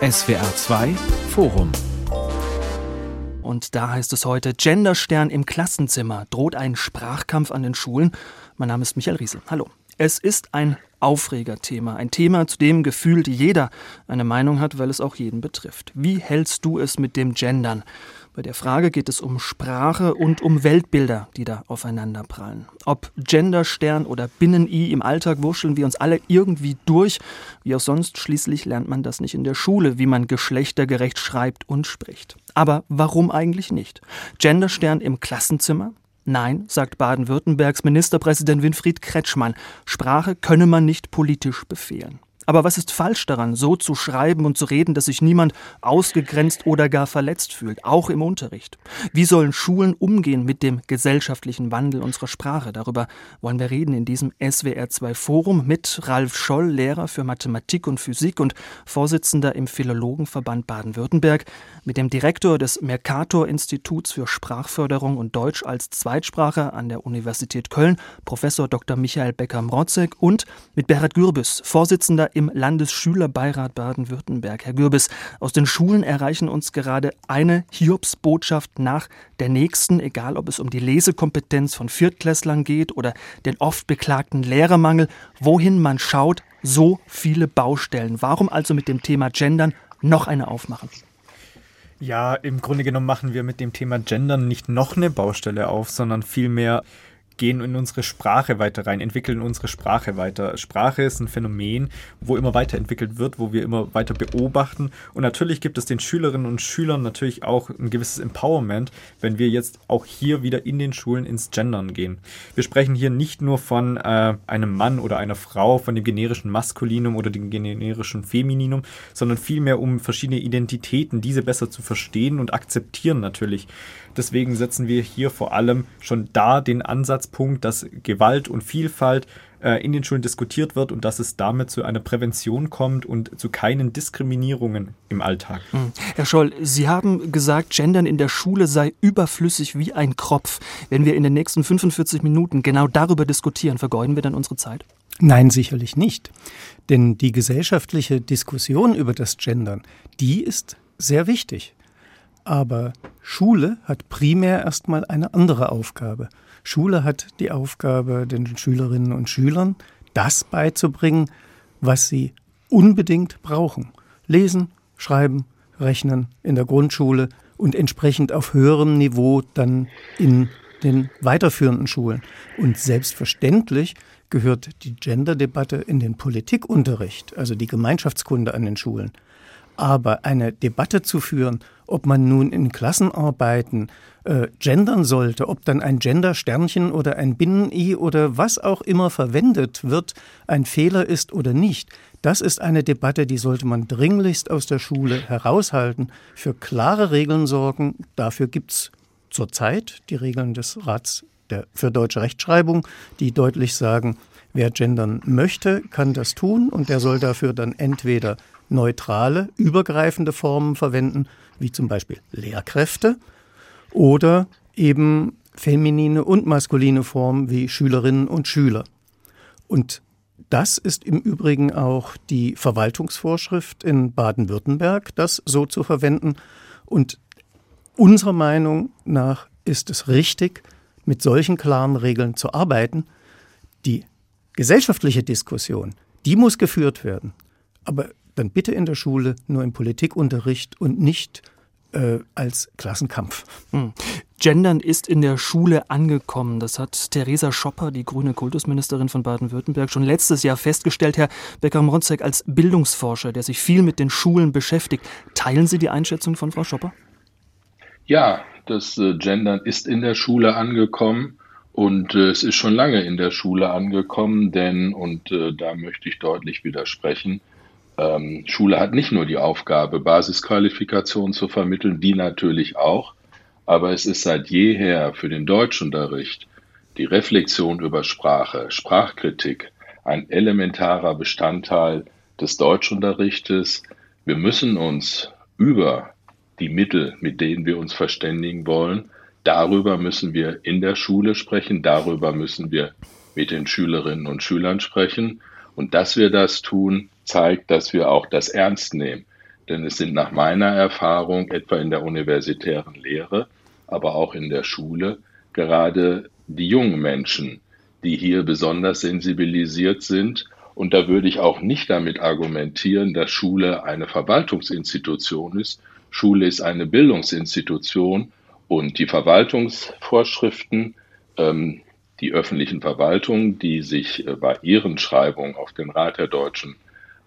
SWR 2 Forum und da heißt es heute, Genderstern im Klassenzimmer. Droht ein Sprachkampf an den Schulen? Mein Name ist Michael Riesel. Hallo. Es ist ein Aufregerthema, ein Thema, zu dem gefühlt jeder eine Meinung hat, weil es auch jeden betrifft. Wie hältst du es mit dem Gendern? Bei der Frage geht es um Sprache und um Weltbilder, die da aufeinander prallen. Ob Genderstern oder Binnen-I im Alltag wurscheln wir uns alle irgendwie durch. Wie auch sonst, schließlich lernt man das nicht in der Schule, wie man geschlechtergerecht schreibt und spricht. Aber warum eigentlich nicht? Genderstern im Klassenzimmer? Nein, sagt Baden-Württembergs Ministerpräsident Winfried Kretschmann, Sprache könne man nicht politisch befehlen. Aber was ist falsch daran, so zu schreiben und zu reden, dass sich niemand ausgegrenzt oder gar verletzt fühlt, auch im Unterricht? Wie sollen Schulen umgehen mit dem gesellschaftlichen Wandel unserer Sprache? Darüber wollen wir reden in diesem SWR2 Forum mit Ralf Scholl, Lehrer für Mathematik und Physik und Vorsitzender im Philologenverband Baden-Württemberg, mit dem Direktor des Mercator Instituts für Sprachförderung und Deutsch als Zweitsprache an der Universität Köln, Professor Dr. Michael Becker-Mrotzek und mit Berat Gürbis, Vorsitzender im Landesschülerbeirat Baden-Württemberg. Herr Gürbis, aus den Schulen erreichen uns gerade eine Hiobsbotschaft nach der nächsten, egal ob es um die Lesekompetenz von Viertklässlern geht oder den oft beklagten Lehrermangel. Wohin man schaut, so viele Baustellen. Warum also mit dem Thema Gendern noch eine aufmachen? Ja, im Grunde genommen machen wir mit dem Thema Gendern nicht noch eine Baustelle auf, sondern vielmehr gehen in unsere Sprache weiter rein, entwickeln unsere Sprache weiter. Sprache ist ein Phänomen, wo immer weiterentwickelt wird, wo wir immer weiter beobachten. Und natürlich gibt es den Schülerinnen und Schülern natürlich auch ein gewisses Empowerment, wenn wir jetzt auch hier wieder in den Schulen ins Gendern gehen. Wir sprechen hier nicht nur von äh, einem Mann oder einer Frau, von dem generischen Maskulinum oder dem generischen Femininum, sondern vielmehr um verschiedene Identitäten, diese besser zu verstehen und akzeptieren natürlich. Deswegen setzen wir hier vor allem schon da den Ansatzpunkt, dass Gewalt und Vielfalt äh, in den Schulen diskutiert wird und dass es damit zu einer Prävention kommt und zu keinen Diskriminierungen im Alltag. Hm. Herr Scholl, Sie haben gesagt, Gendern in der Schule sei überflüssig wie ein Kropf. Wenn wir in den nächsten 45 Minuten genau darüber diskutieren, vergeuden wir dann unsere Zeit? Nein, sicherlich nicht. Denn die gesellschaftliche Diskussion über das Gendern, die ist sehr wichtig. Aber Schule hat primär erstmal eine andere Aufgabe. Schule hat die Aufgabe, den Schülerinnen und Schülern das beizubringen, was sie unbedingt brauchen. Lesen, schreiben, rechnen in der Grundschule und entsprechend auf höherem Niveau dann in den weiterführenden Schulen. Und selbstverständlich gehört die Gender-Debatte in den Politikunterricht, also die Gemeinschaftskunde an den Schulen. Aber eine Debatte zu führen, ob man nun in Klassenarbeiten äh, gendern sollte, ob dann ein Gender-Sternchen oder ein Binnen-I oder was auch immer verwendet wird, ein Fehler ist oder nicht, das ist eine Debatte, die sollte man dringlichst aus der Schule heraushalten, für klare Regeln sorgen. Dafür gibt es zurzeit die Regeln des Rats der, für deutsche Rechtschreibung, die deutlich sagen, wer gendern möchte, kann das tun und der soll dafür dann entweder neutrale, übergreifende Formen verwenden, wie zum Beispiel Lehrkräfte, oder eben feminine und maskuline Formen wie Schülerinnen und Schüler. Und das ist im Übrigen auch die Verwaltungsvorschrift in Baden-Württemberg, das so zu verwenden. Und unserer Meinung nach ist es richtig, mit solchen klaren Regeln zu arbeiten. Die gesellschaftliche Diskussion, die muss geführt werden. Aber dann bitte in der Schule nur im Politikunterricht und nicht äh, als Klassenkampf. Hm. Gendern ist in der Schule angekommen. Das hat Theresa Schopper, die grüne Kultusministerin von Baden-Württemberg, schon letztes Jahr festgestellt. Herr Becker-Mronzek, als Bildungsforscher, der sich viel mit den Schulen beschäftigt, teilen Sie die Einschätzung von Frau Schopper? Ja, das äh, Gendern ist in der Schule angekommen. Und äh, es ist schon lange in der Schule angekommen, denn, und äh, da möchte ich deutlich widersprechen, ähm, Schule hat nicht nur die Aufgabe, Basisqualifikationen zu vermitteln, die natürlich auch, aber es ist seit jeher für den Deutschunterricht die Reflexion über Sprache, Sprachkritik ein elementarer Bestandteil des Deutschunterrichtes. Wir müssen uns über die Mittel, mit denen wir uns verständigen wollen, darüber müssen wir in der Schule sprechen, darüber müssen wir mit den Schülerinnen und Schülern sprechen. Und dass wir das tun, zeigt, dass wir auch das ernst nehmen. Denn es sind nach meiner Erfahrung etwa in der universitären Lehre, aber auch in der Schule gerade die jungen Menschen, die hier besonders sensibilisiert sind. Und da würde ich auch nicht damit argumentieren, dass Schule eine Verwaltungsinstitution ist. Schule ist eine Bildungsinstitution und die Verwaltungsvorschriften, ähm, die öffentlichen Verwaltungen, die sich äh, bei ihren Schreibungen auf den Rat der deutschen,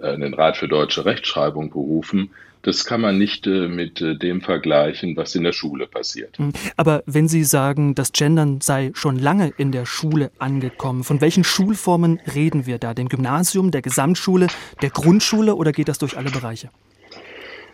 äh, den Rat für deutsche Rechtschreibung berufen, das kann man nicht äh, mit äh, dem vergleichen, was in der Schule passiert. Hm. Aber wenn Sie sagen, das Gendern sei schon lange in der Schule angekommen, von welchen Schulformen reden wir da? Dem Gymnasium, der Gesamtschule, der Grundschule oder geht das durch alle Bereiche?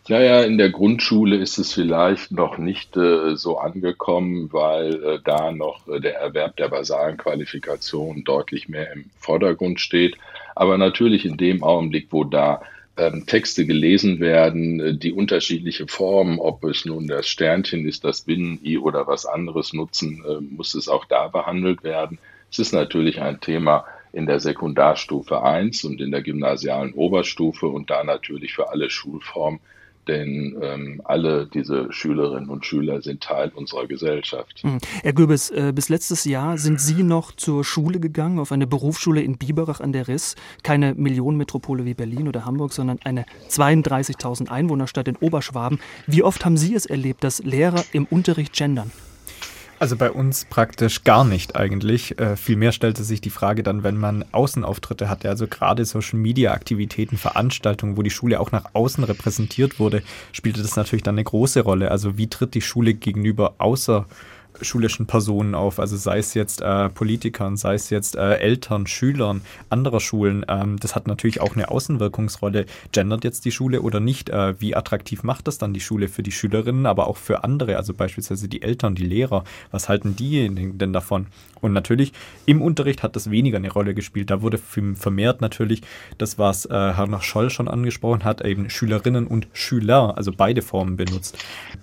Ja, ja, in der Grundschule ist es vielleicht noch nicht äh, so angekommen, weil äh, da noch äh, der Erwerb der basalen Qualifikation deutlich mehr im Vordergrund steht. Aber natürlich in dem Augenblick, wo da ähm, Texte gelesen werden, äh, die unterschiedliche Formen, ob es nun das Sternchen ist, das Binnen-I oder was anderes nutzen, äh, muss es auch da behandelt werden. Es ist natürlich ein Thema in der Sekundarstufe 1 und in der gymnasialen Oberstufe und da natürlich für alle Schulformen denn ähm, alle diese Schülerinnen und Schüler sind Teil unserer Gesellschaft. Mhm. Herr Göbes, äh, bis letztes Jahr sind Sie noch zur Schule gegangen, auf eine Berufsschule in Biberach an der Riss. Keine Millionenmetropole wie Berlin oder Hamburg, sondern eine 32.000 Einwohnerstadt in Oberschwaben. Wie oft haben Sie es erlebt, dass Lehrer im Unterricht gendern? Also bei uns praktisch gar nicht eigentlich. Äh, vielmehr stellte sich die Frage dann, wenn man Außenauftritte hatte, also gerade Social-Media-Aktivitäten, Veranstaltungen, wo die Schule auch nach außen repräsentiert wurde, spielte das natürlich dann eine große Rolle. Also wie tritt die Schule gegenüber außer schulischen Personen auf, also sei es jetzt äh, Politikern, sei es jetzt äh, Eltern, Schülern anderer Schulen. Ähm, das hat natürlich auch eine Außenwirkungsrolle. Gendert jetzt die Schule oder nicht? Äh, wie attraktiv macht das dann die Schule für die Schülerinnen, aber auch für andere, also beispielsweise die Eltern, die Lehrer? Was halten die denn davon? Und natürlich im Unterricht hat das weniger eine Rolle gespielt. Da wurde vermehrt natürlich das, was äh, Herr Scholl schon angesprochen hat, eben Schülerinnen und Schüler, also beide Formen benutzt.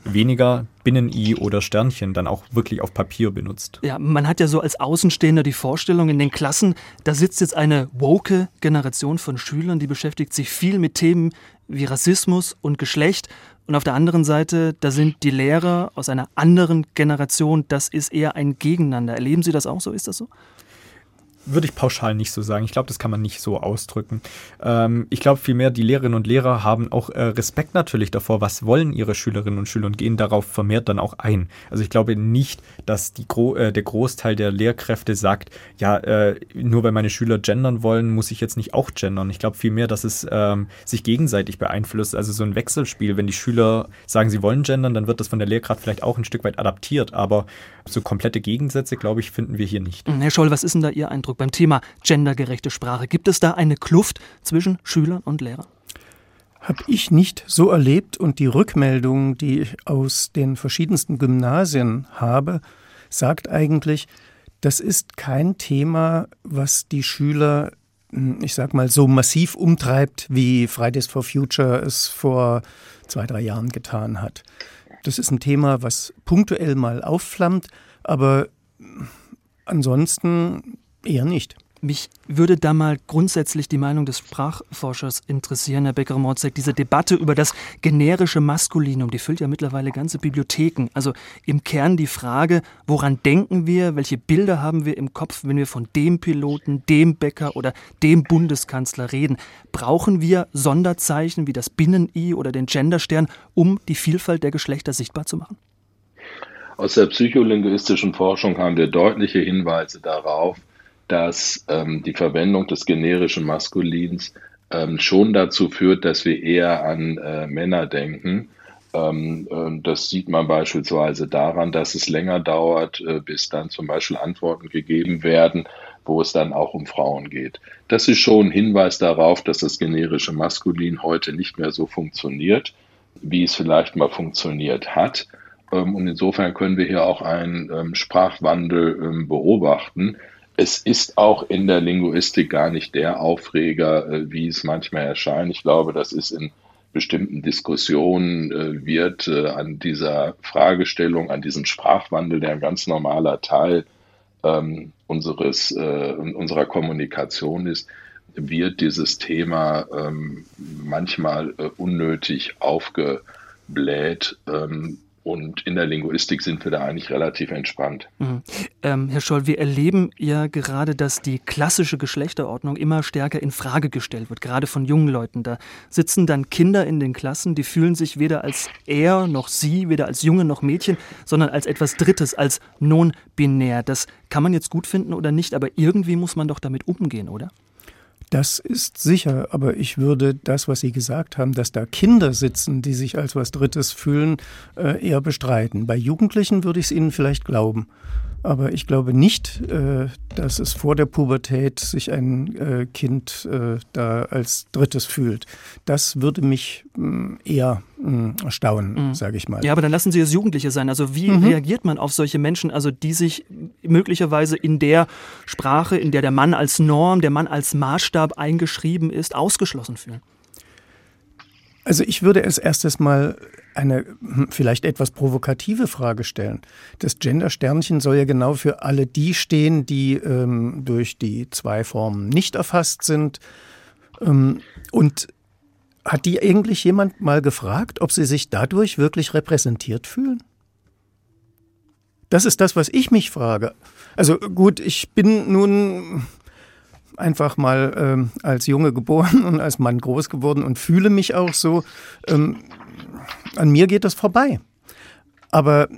Weniger Binnen-I oder Sternchen dann auch wirklich auf Papier benutzt. Ja, man hat ja so als Außenstehender die Vorstellung in den Klassen, da sitzt jetzt eine woke Generation von Schülern, die beschäftigt sich viel mit Themen wie Rassismus und Geschlecht. Und auf der anderen Seite, da sind die Lehrer aus einer anderen Generation, das ist eher ein Gegeneinander. Erleben Sie das auch so? Ist das so? Würde ich pauschal nicht so sagen. Ich glaube, das kann man nicht so ausdrücken. Ähm, ich glaube vielmehr, die Lehrerinnen und Lehrer haben auch äh, Respekt natürlich davor, was wollen ihre Schülerinnen und Schüler und gehen darauf vermehrt dann auch ein. Also ich glaube nicht, dass die Gro äh, der Großteil der Lehrkräfte sagt, ja, äh, nur weil meine Schüler gendern wollen, muss ich jetzt nicht auch gendern. Ich glaube vielmehr, dass es ähm, sich gegenseitig beeinflusst. Also so ein Wechselspiel, wenn die Schüler sagen, sie wollen gendern, dann wird das von der Lehrkraft vielleicht auch ein Stück weit adaptiert. Aber so komplette Gegensätze, glaube ich, finden wir hier nicht. Herr Scholl, was ist denn da Ihr Eindruck? beim Thema gendergerechte Sprache. Gibt es da eine Kluft zwischen Schülern und Lehrern? Habe ich nicht so erlebt und die Rückmeldung, die ich aus den verschiedensten Gymnasien habe, sagt eigentlich, das ist kein Thema, was die Schüler, hm, ich sag mal, so massiv umtreibt, wie Fridays for Future es vor zwei, drei Jahren getan hat. Das ist ein Thema, was punktuell mal aufflammt, aber ansonsten Eher nicht. Mich würde da mal grundsätzlich die Meinung des Sprachforschers interessieren, Herr Becker-Morzek. Diese Debatte über das generische Maskulinum, die füllt ja mittlerweile ganze Bibliotheken. Also im Kern die Frage, woran denken wir, welche Bilder haben wir im Kopf, wenn wir von dem Piloten, dem Bäcker oder dem Bundeskanzler reden? Brauchen wir Sonderzeichen wie das Binnen-I oder den Genderstern, um die Vielfalt der Geschlechter sichtbar zu machen? Aus der psycholinguistischen Forschung haben wir deutliche Hinweise darauf, dass ähm, die Verwendung des generischen Maskulins ähm, schon dazu führt, dass wir eher an äh, Männer denken. Ähm, das sieht man beispielsweise daran, dass es länger dauert, äh, bis dann zum Beispiel Antworten gegeben werden, wo es dann auch um Frauen geht. Das ist schon ein Hinweis darauf, dass das generische Maskulin heute nicht mehr so funktioniert, wie es vielleicht mal funktioniert hat. Ähm, und insofern können wir hier auch einen ähm, Sprachwandel ähm, beobachten es ist auch in der Linguistik gar nicht der Aufreger, äh, wie es manchmal erscheint. Ich glaube, das ist in bestimmten Diskussionen äh, wird äh, an dieser Fragestellung, an diesem Sprachwandel, der ein ganz normaler Teil ähm, unseres, unserer Kommunikation ist, wird dieses Thema ähm, manchmal unnötig aufgebläht. Ähm, und in der Linguistik sind wir da eigentlich relativ entspannt. Mhm. Ähm, Herr Scholl, wir erleben ja gerade, dass die klassische Geschlechterordnung immer stärker in Frage gestellt wird, gerade von jungen Leuten. Da sitzen dann Kinder in den Klassen, die fühlen sich weder als er noch sie, weder als Junge noch Mädchen, sondern als etwas Drittes, als non-binär. Das kann man jetzt gut finden oder nicht, aber irgendwie muss man doch damit umgehen, oder? Das ist sicher, aber ich würde das, was Sie gesagt haben, dass da Kinder sitzen, die sich als was Drittes fühlen, äh, eher bestreiten. Bei Jugendlichen würde ich es Ihnen vielleicht glauben. Aber ich glaube nicht, äh, dass es vor der Pubertät sich ein äh, Kind äh, da als Drittes fühlt. Das würde mich mm, eher mm, erstaunen, mhm. sage ich mal. Ja, aber dann lassen Sie es Jugendliche sein. Also wie mhm. reagiert man auf solche Menschen, also die sich möglicherweise in der Sprache, in der der Mann als Norm, der Mann als Maßstab eingeschrieben ist, ausgeschlossen fühlen? Also ich würde es erstes mal eine hm, vielleicht etwas provokative Frage stellen. Das Gender-Sternchen soll ja genau für alle die stehen, die ähm, durch die zwei Formen nicht erfasst sind. Ähm, und hat die eigentlich jemand mal gefragt, ob sie sich dadurch wirklich repräsentiert fühlen? Das ist das, was ich mich frage. Also gut, ich bin nun einfach mal ähm, als Junge geboren und als Mann groß geworden und fühle mich auch so. Ähm, an mir geht das vorbei. Aber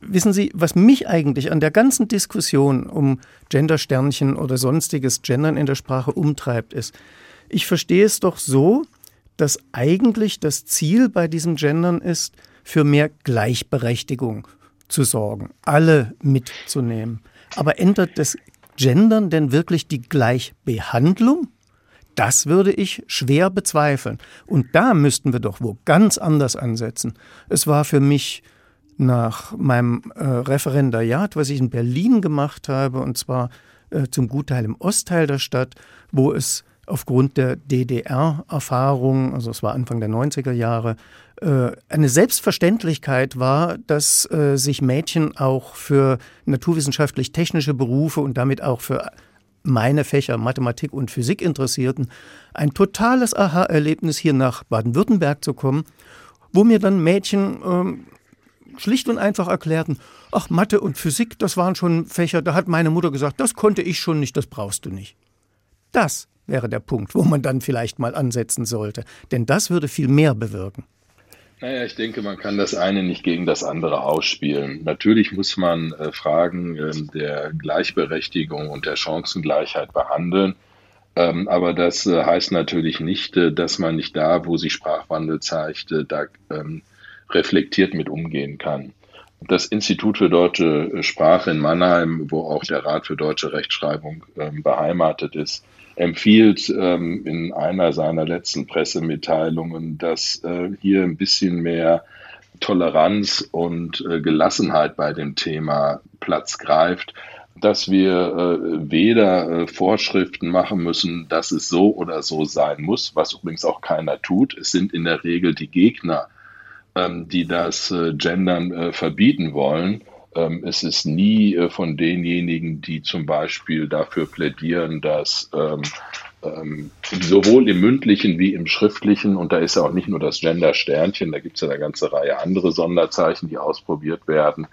wissen Sie, was mich eigentlich an der ganzen Diskussion um Gendersternchen oder sonstiges Gendern in der Sprache umtreibt, ist, ich verstehe es doch so, dass eigentlich das Ziel bei diesem Gendern ist, für mehr Gleichberechtigung zu sorgen, alle mitzunehmen. Aber ändert das Gendern denn wirklich die Gleichbehandlung? Das würde ich schwer bezweifeln. Und da müssten wir doch wo ganz anders ansetzen. Es war für mich nach meinem äh, Referendariat, was ich in Berlin gemacht habe, und zwar äh, zum Gutteil im Ostteil der Stadt, wo es aufgrund der DDR-Erfahrung, also es war Anfang der 90er Jahre, äh, eine Selbstverständlichkeit war, dass äh, sich Mädchen auch für naturwissenschaftlich-technische Berufe und damit auch für meine Fächer Mathematik und Physik interessierten, ein totales Aha-Erlebnis hier nach Baden-Württemberg zu kommen, wo mir dann Mädchen ähm, schlicht und einfach erklärten, ach, Mathe und Physik, das waren schon Fächer, da hat meine Mutter gesagt, das konnte ich schon nicht, das brauchst du nicht. Das wäre der Punkt, wo man dann vielleicht mal ansetzen sollte, denn das würde viel mehr bewirken. Naja, ich denke, man kann das eine nicht gegen das andere ausspielen. Natürlich muss man äh, Fragen äh, der Gleichberechtigung und der Chancengleichheit behandeln. Ähm, aber das äh, heißt natürlich nicht, äh, dass man nicht da, wo sich Sprachwandel zeigt, äh, da ähm, reflektiert mit umgehen kann. Das Institut für deutsche äh, Sprache in Mannheim, wo auch der Rat für deutsche Rechtschreibung ähm, beheimatet ist, empfiehlt ähm, in einer seiner letzten Pressemitteilungen, dass äh, hier ein bisschen mehr Toleranz und äh, Gelassenheit bei dem Thema Platz greift, dass wir äh, weder äh, Vorschriften machen müssen, dass es so oder so sein muss, was übrigens auch keiner tut. Es sind in der Regel die Gegner, ähm, die das äh, Gendern äh, verbieten wollen. Ähm, es ist nie äh, von denjenigen, die zum Beispiel dafür plädieren, dass ähm, ähm, sowohl im mündlichen wie im schriftlichen, und da ist ja auch nicht nur das Gender-Sternchen, da gibt es ja eine ganze Reihe andere Sonderzeichen, die ausprobiert werden.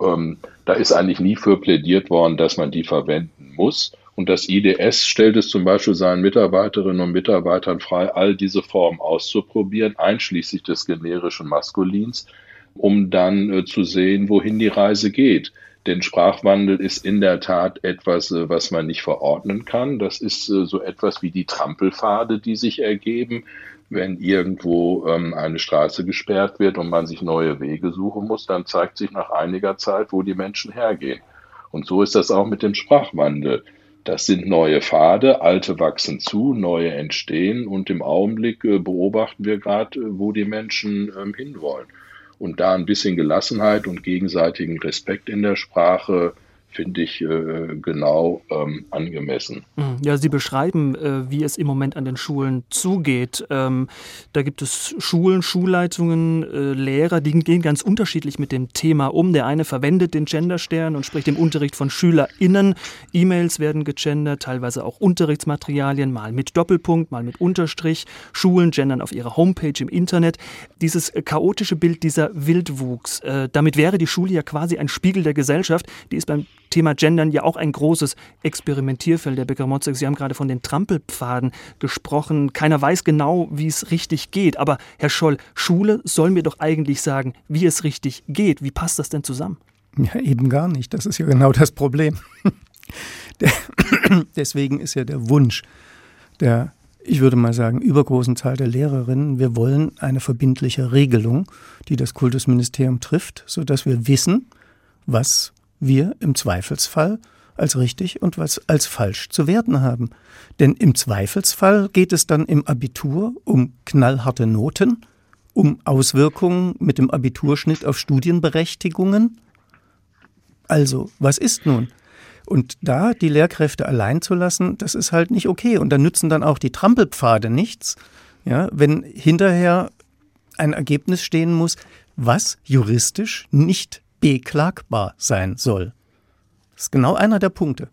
Ähm, da ist eigentlich nie für plädiert worden, dass man die verwenden muss. Und das IDS stellt es zum Beispiel seinen Mitarbeiterinnen und Mitarbeitern frei, all diese Formen auszuprobieren, einschließlich des generischen Maskulins, um dann äh, zu sehen, wohin die Reise geht. Denn Sprachwandel ist in der Tat etwas, äh, was man nicht verordnen kann. Das ist äh, so etwas wie die Trampelpfade, die sich ergeben, wenn irgendwo ähm, eine Straße gesperrt wird und man sich neue Wege suchen muss, dann zeigt sich nach einiger Zeit, wo die Menschen hergehen. Und so ist das auch mit dem Sprachwandel. Das sind neue Pfade, alte wachsen zu, neue entstehen und im Augenblick beobachten wir gerade, wo die Menschen ähm, hinwollen. Und da ein bisschen Gelassenheit und gegenseitigen Respekt in der Sprache finde ich äh, genau ähm, angemessen. Hm, ja, Sie beschreiben, äh, wie es im Moment an den Schulen zugeht. Ähm, da gibt es Schulen, Schulleitungen, äh, Lehrer, die gehen ganz unterschiedlich mit dem Thema um. Der eine verwendet den Genderstern und spricht im Unterricht von SchülerInnen. E-Mails werden gegendert, teilweise auch Unterrichtsmaterialien, mal mit Doppelpunkt, mal mit Unterstrich. Schulen gendern auf ihrer Homepage im Internet. Dieses äh, chaotische Bild, dieser Wildwuchs, äh, damit wäre die Schule ja quasi ein Spiegel der Gesellschaft. Die ist beim Thema Gendern ja auch ein großes Experimentierfeld. Der Becker Motzek, Sie haben gerade von den Trampelpfaden gesprochen. Keiner weiß genau, wie es richtig geht. Aber Herr Scholl, Schule soll mir doch eigentlich sagen, wie es richtig geht. Wie passt das denn zusammen? Ja, eben gar nicht. Das ist ja genau das Problem. Deswegen ist ja der Wunsch der, ich würde mal sagen, übergroßen Zahl der Lehrerinnen, wir wollen eine verbindliche Regelung, die das Kultusministerium trifft, sodass wir wissen, was wir im Zweifelsfall als richtig und was als falsch zu werten haben. Denn im Zweifelsfall geht es dann im Abitur um knallharte Noten, um Auswirkungen mit dem Abiturschnitt auf Studienberechtigungen. Also, was ist nun? Und da die Lehrkräfte allein zu lassen, das ist halt nicht okay. Und da nützen dann auch die Trampelpfade nichts, ja, wenn hinterher ein Ergebnis stehen muss, was juristisch nicht beklagbar sein soll. Das ist genau einer der Punkte.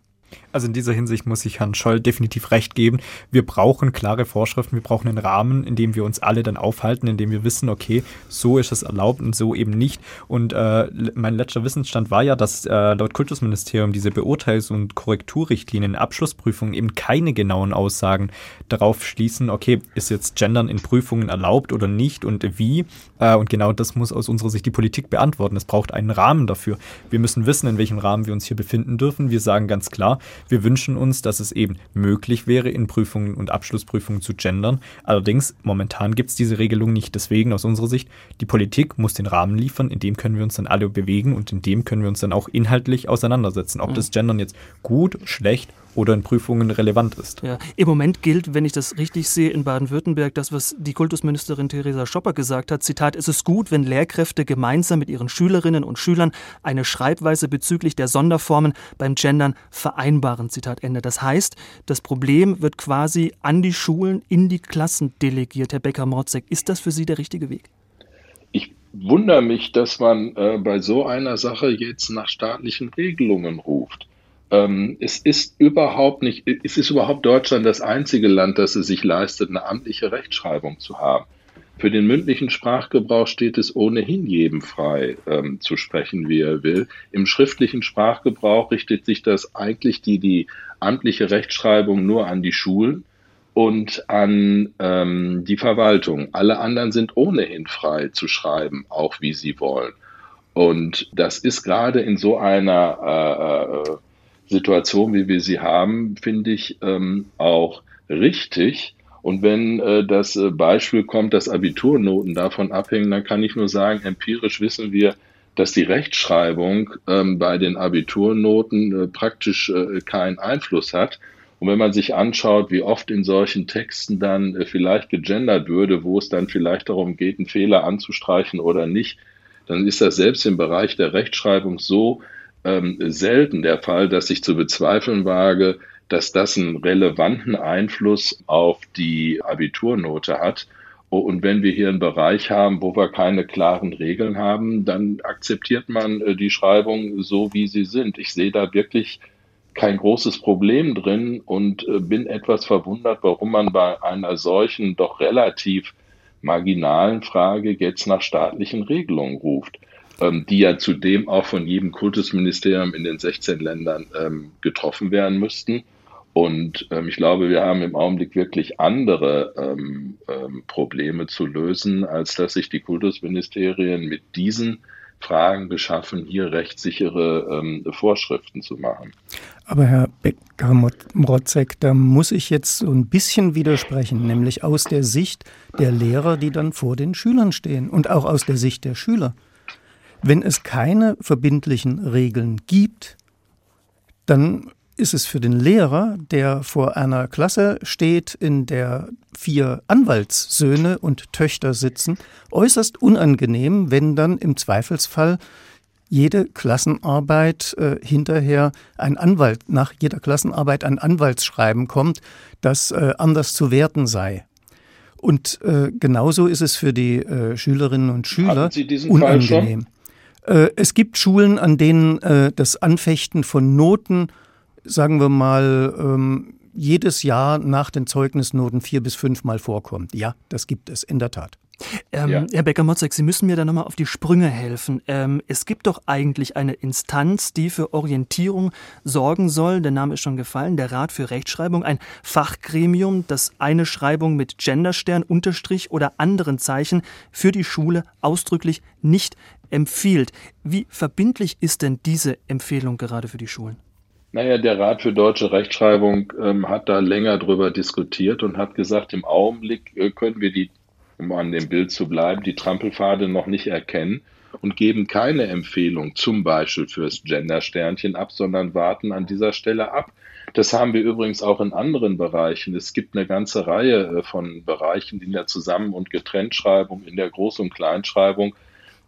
Also in dieser Hinsicht muss ich Herrn Scholl definitiv recht geben. Wir brauchen klare Vorschriften, wir brauchen einen Rahmen, in dem wir uns alle dann aufhalten, in dem wir wissen, okay, so ist es erlaubt und so eben nicht. Und äh, mein letzter Wissensstand war ja, dass äh, laut Kultusministerium diese Beurteilungs- und Korrekturrichtlinien, Abschlussprüfungen eben keine genauen Aussagen darauf schließen, okay, ist jetzt Gendern in Prüfungen erlaubt oder nicht und wie. Äh, und genau das muss aus unserer Sicht die Politik beantworten. Es braucht einen Rahmen dafür. Wir müssen wissen, in welchem Rahmen wir uns hier befinden dürfen. Wir sagen ganz klar, wir wünschen uns, dass es eben möglich wäre, in Prüfungen und Abschlussprüfungen zu gendern. Allerdings, momentan gibt es diese Regelung nicht. Deswegen aus unserer Sicht, die Politik muss den Rahmen liefern, in dem können wir uns dann alle bewegen und in dem können wir uns dann auch inhaltlich auseinandersetzen. Ob mhm. das Gendern jetzt gut, schlecht oder in Prüfungen relevant ist. Ja, Im Moment gilt, wenn ich das richtig sehe, in Baden-Württemberg das, was die Kultusministerin Theresa Schopper gesagt hat. Zitat, es ist gut, wenn Lehrkräfte gemeinsam mit ihren Schülerinnen und Schülern eine Schreibweise bezüglich der Sonderformen beim Gendern vereinbaren. Zitat Ende. Das heißt, das Problem wird quasi an die Schulen, in die Klassen delegiert. Herr Becker-Morzek, ist das für Sie der richtige Weg? Ich wundere mich, dass man äh, bei so einer Sache jetzt nach staatlichen Regelungen ruft. Ähm, es ist überhaupt nicht, es ist überhaupt Deutschland das einzige Land, das es sich leistet, eine amtliche Rechtschreibung zu haben. Für den mündlichen Sprachgebrauch steht es ohnehin jedem frei, ähm, zu sprechen, wie er will. Im schriftlichen Sprachgebrauch richtet sich das eigentlich die, die amtliche Rechtschreibung nur an die Schulen und an ähm, die Verwaltung. Alle anderen sind ohnehin frei zu schreiben, auch wie sie wollen. Und das ist gerade in so einer äh, äh, Situation, wie wir sie haben, finde ich ähm, auch richtig. Und wenn äh, das äh, Beispiel kommt, dass Abiturnoten davon abhängen, dann kann ich nur sagen, empirisch wissen wir, dass die Rechtschreibung ähm, bei den Abiturnoten äh, praktisch äh, keinen Einfluss hat. Und wenn man sich anschaut, wie oft in solchen Texten dann äh, vielleicht gegendert würde, wo es dann vielleicht darum geht, einen Fehler anzustreichen oder nicht, dann ist das selbst im Bereich der Rechtschreibung so ähm, selten der Fall, dass ich zu bezweifeln wage, dass das einen relevanten Einfluss auf die Abiturnote hat. Und wenn wir hier einen Bereich haben, wo wir keine klaren Regeln haben, dann akzeptiert man äh, die Schreibung so, wie sie sind. Ich sehe da wirklich kein großes Problem drin und äh, bin etwas verwundert, warum man bei einer solchen doch relativ marginalen Frage jetzt nach staatlichen Regelungen ruft die ja zudem auch von jedem Kultusministerium in den 16 Ländern ähm, getroffen werden müssten. Und ähm, ich glaube, wir haben im Augenblick wirklich andere ähm, ähm, Probleme zu lösen, als dass sich die Kultusministerien mit diesen Fragen beschaffen, hier rechtssichere ähm, Vorschriften zu machen. Aber Herr Becker-Mrotzek, da muss ich jetzt so ein bisschen widersprechen, nämlich aus der Sicht der Lehrer, die dann vor den Schülern stehen und auch aus der Sicht der Schüler. Wenn es keine verbindlichen Regeln gibt, dann ist es für den Lehrer, der vor einer Klasse steht, in der vier Anwaltssöhne und Töchter sitzen, äußerst unangenehm, wenn dann im Zweifelsfall jede Klassenarbeit äh, hinterher ein Anwalt, nach jeder Klassenarbeit ein Anwaltsschreiben kommt, das äh, anders zu werten sei. Und äh, genauso ist es für die äh, Schülerinnen und Schüler unangenehm. Äh, es gibt Schulen, an denen äh, das Anfechten von Noten, sagen wir mal, ähm, jedes Jahr nach den Zeugnisnoten vier bis fünfmal vorkommt. Ja, das gibt es in der Tat. Ähm, ja. Herr Becker-Motzek, Sie müssen mir da nochmal auf die Sprünge helfen. Ähm, es gibt doch eigentlich eine Instanz, die für Orientierung sorgen soll. Der Name ist schon gefallen, der Rat für Rechtschreibung. Ein Fachgremium, das eine Schreibung mit Genderstern, Unterstrich oder anderen Zeichen für die Schule ausdrücklich nicht empfiehlt. Wie verbindlich ist denn diese Empfehlung gerade für die Schulen? Naja, der Rat für deutsche Rechtschreibung ähm, hat da länger drüber diskutiert und hat gesagt, im Augenblick äh, können wir die um an dem Bild zu bleiben, die Trampelpfade noch nicht erkennen und geben keine Empfehlung, zum Beispiel fürs Gender-Sternchen ab, sondern warten an dieser Stelle ab. Das haben wir übrigens auch in anderen Bereichen. Es gibt eine ganze Reihe äh, von Bereichen in der Zusammen- und Getrenntschreibung, in der Groß- und Kleinschreibung,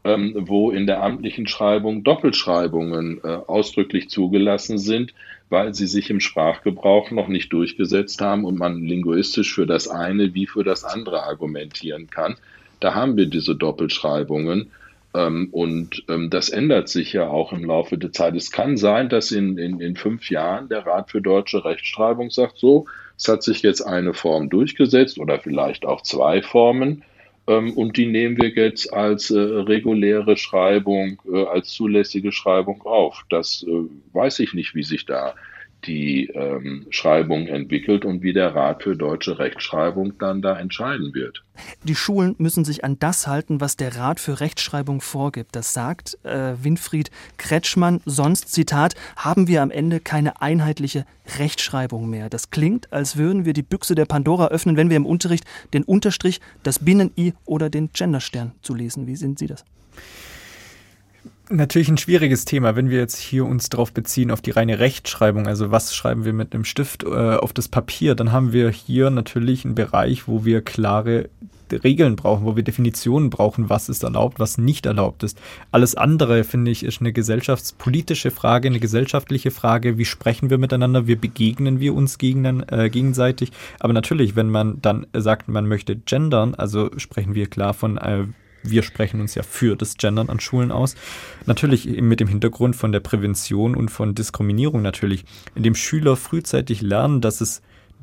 ähm, wo in der amtlichen Schreibung Doppelschreibungen äh, ausdrücklich zugelassen sind, weil sie sich im Sprachgebrauch noch nicht durchgesetzt haben und man linguistisch für das eine wie für das andere argumentieren kann. Da haben wir diese Doppelschreibungen. Ähm, und ähm, das ändert sich ja auch im Laufe der Zeit. Es kann sein, dass in, in, in fünf Jahren der Rat für deutsche Rechtschreibung sagt, so, es hat sich jetzt eine Form durchgesetzt oder vielleicht auch zwei Formen. Ähm, und die nehmen wir jetzt als äh, reguläre Schreibung, äh, als zulässige Schreibung auf. Das äh, weiß ich nicht, wie sich da die ähm, Schreibung entwickelt und wie der Rat für deutsche Rechtschreibung dann da entscheiden wird. Die Schulen müssen sich an das halten, was der Rat für Rechtschreibung vorgibt. Das sagt äh, Winfried Kretschmann. Sonst, Zitat, haben wir am Ende keine einheitliche Rechtschreibung mehr. Das klingt, als würden wir die Büchse der Pandora öffnen, wenn wir im Unterricht den Unterstrich, das Binnen-I oder den Genderstern zu lesen. Wie sehen Sie das? Natürlich ein schwieriges Thema, wenn wir jetzt hier uns darauf beziehen, auf die reine Rechtschreibung, also was schreiben wir mit einem Stift äh, auf das Papier, dann haben wir hier natürlich einen Bereich, wo wir klare Regeln brauchen, wo wir Definitionen brauchen, was ist erlaubt, was nicht erlaubt ist. Alles andere, finde ich, ist eine gesellschaftspolitische Frage, eine gesellschaftliche Frage. Wie sprechen wir miteinander? Wie begegnen wir uns gegen, äh, gegenseitig? Aber natürlich, wenn man dann sagt, man möchte gendern, also sprechen wir klar von äh, wir sprechen uns ja für das Gendern an Schulen aus. Natürlich mit dem Hintergrund von der Prävention und von Diskriminierung natürlich, indem Schüler frühzeitig lernen, dass es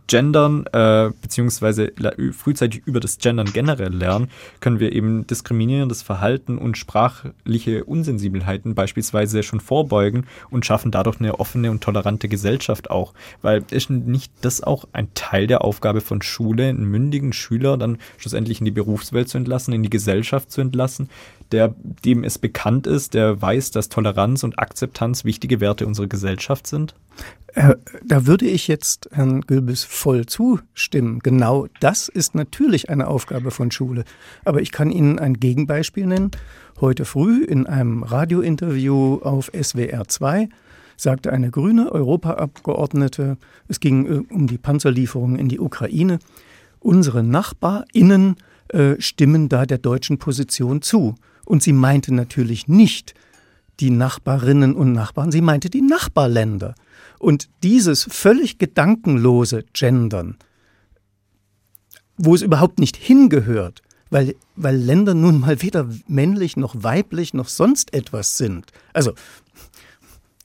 Gendern äh, beziehungsweise frühzeitig über das Gendern generell lernen, können wir eben diskriminierendes Verhalten und sprachliche Unsensibelheiten beispielsweise schon vorbeugen und schaffen dadurch eine offene und tolerante Gesellschaft auch. Weil ist nicht das auch ein Teil der Aufgabe von Schule, einen mündigen Schüler dann schlussendlich in die Berufswelt zu entlassen, in die Gesellschaft zu entlassen, der dem es bekannt ist, der weiß, dass Toleranz und Akzeptanz wichtige Werte unserer Gesellschaft sind? Äh, da würde ich jetzt Herrn Gülbis voll zustimmen. Genau das ist natürlich eine Aufgabe von Schule. Aber ich kann Ihnen ein Gegenbeispiel nennen. Heute früh in einem Radiointerview auf SWR 2 sagte eine grüne Europaabgeordnete, es ging äh, um die Panzerlieferungen in die Ukraine, unsere Nachbarinnen äh, stimmen da der deutschen Position zu. Und sie meinte natürlich nicht die Nachbarinnen und Nachbarn, sie meinte die Nachbarländer. Und dieses völlig gedankenlose Gendern, wo es überhaupt nicht hingehört, weil, weil Länder nun mal weder männlich noch weiblich noch sonst etwas sind. Also,